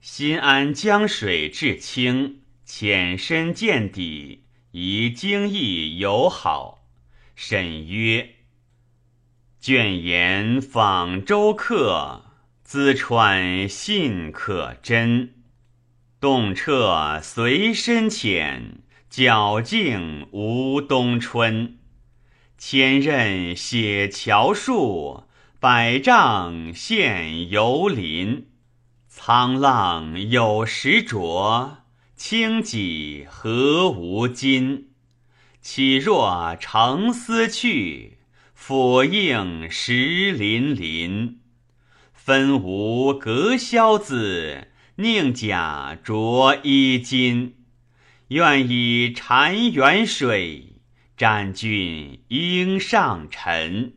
新安江水至清，浅深见底，宜精益友好。沈曰：“卷言访舟客，淄川信可真。洞彻随深浅，皎净无冬春。千仞写乔树，百丈现游林。沧浪有时浊，清几何无尽？岂若乘丝去，俯映石林林。分无革萧子，宁假着衣襟？愿以潺湲水，沾君缨上尘。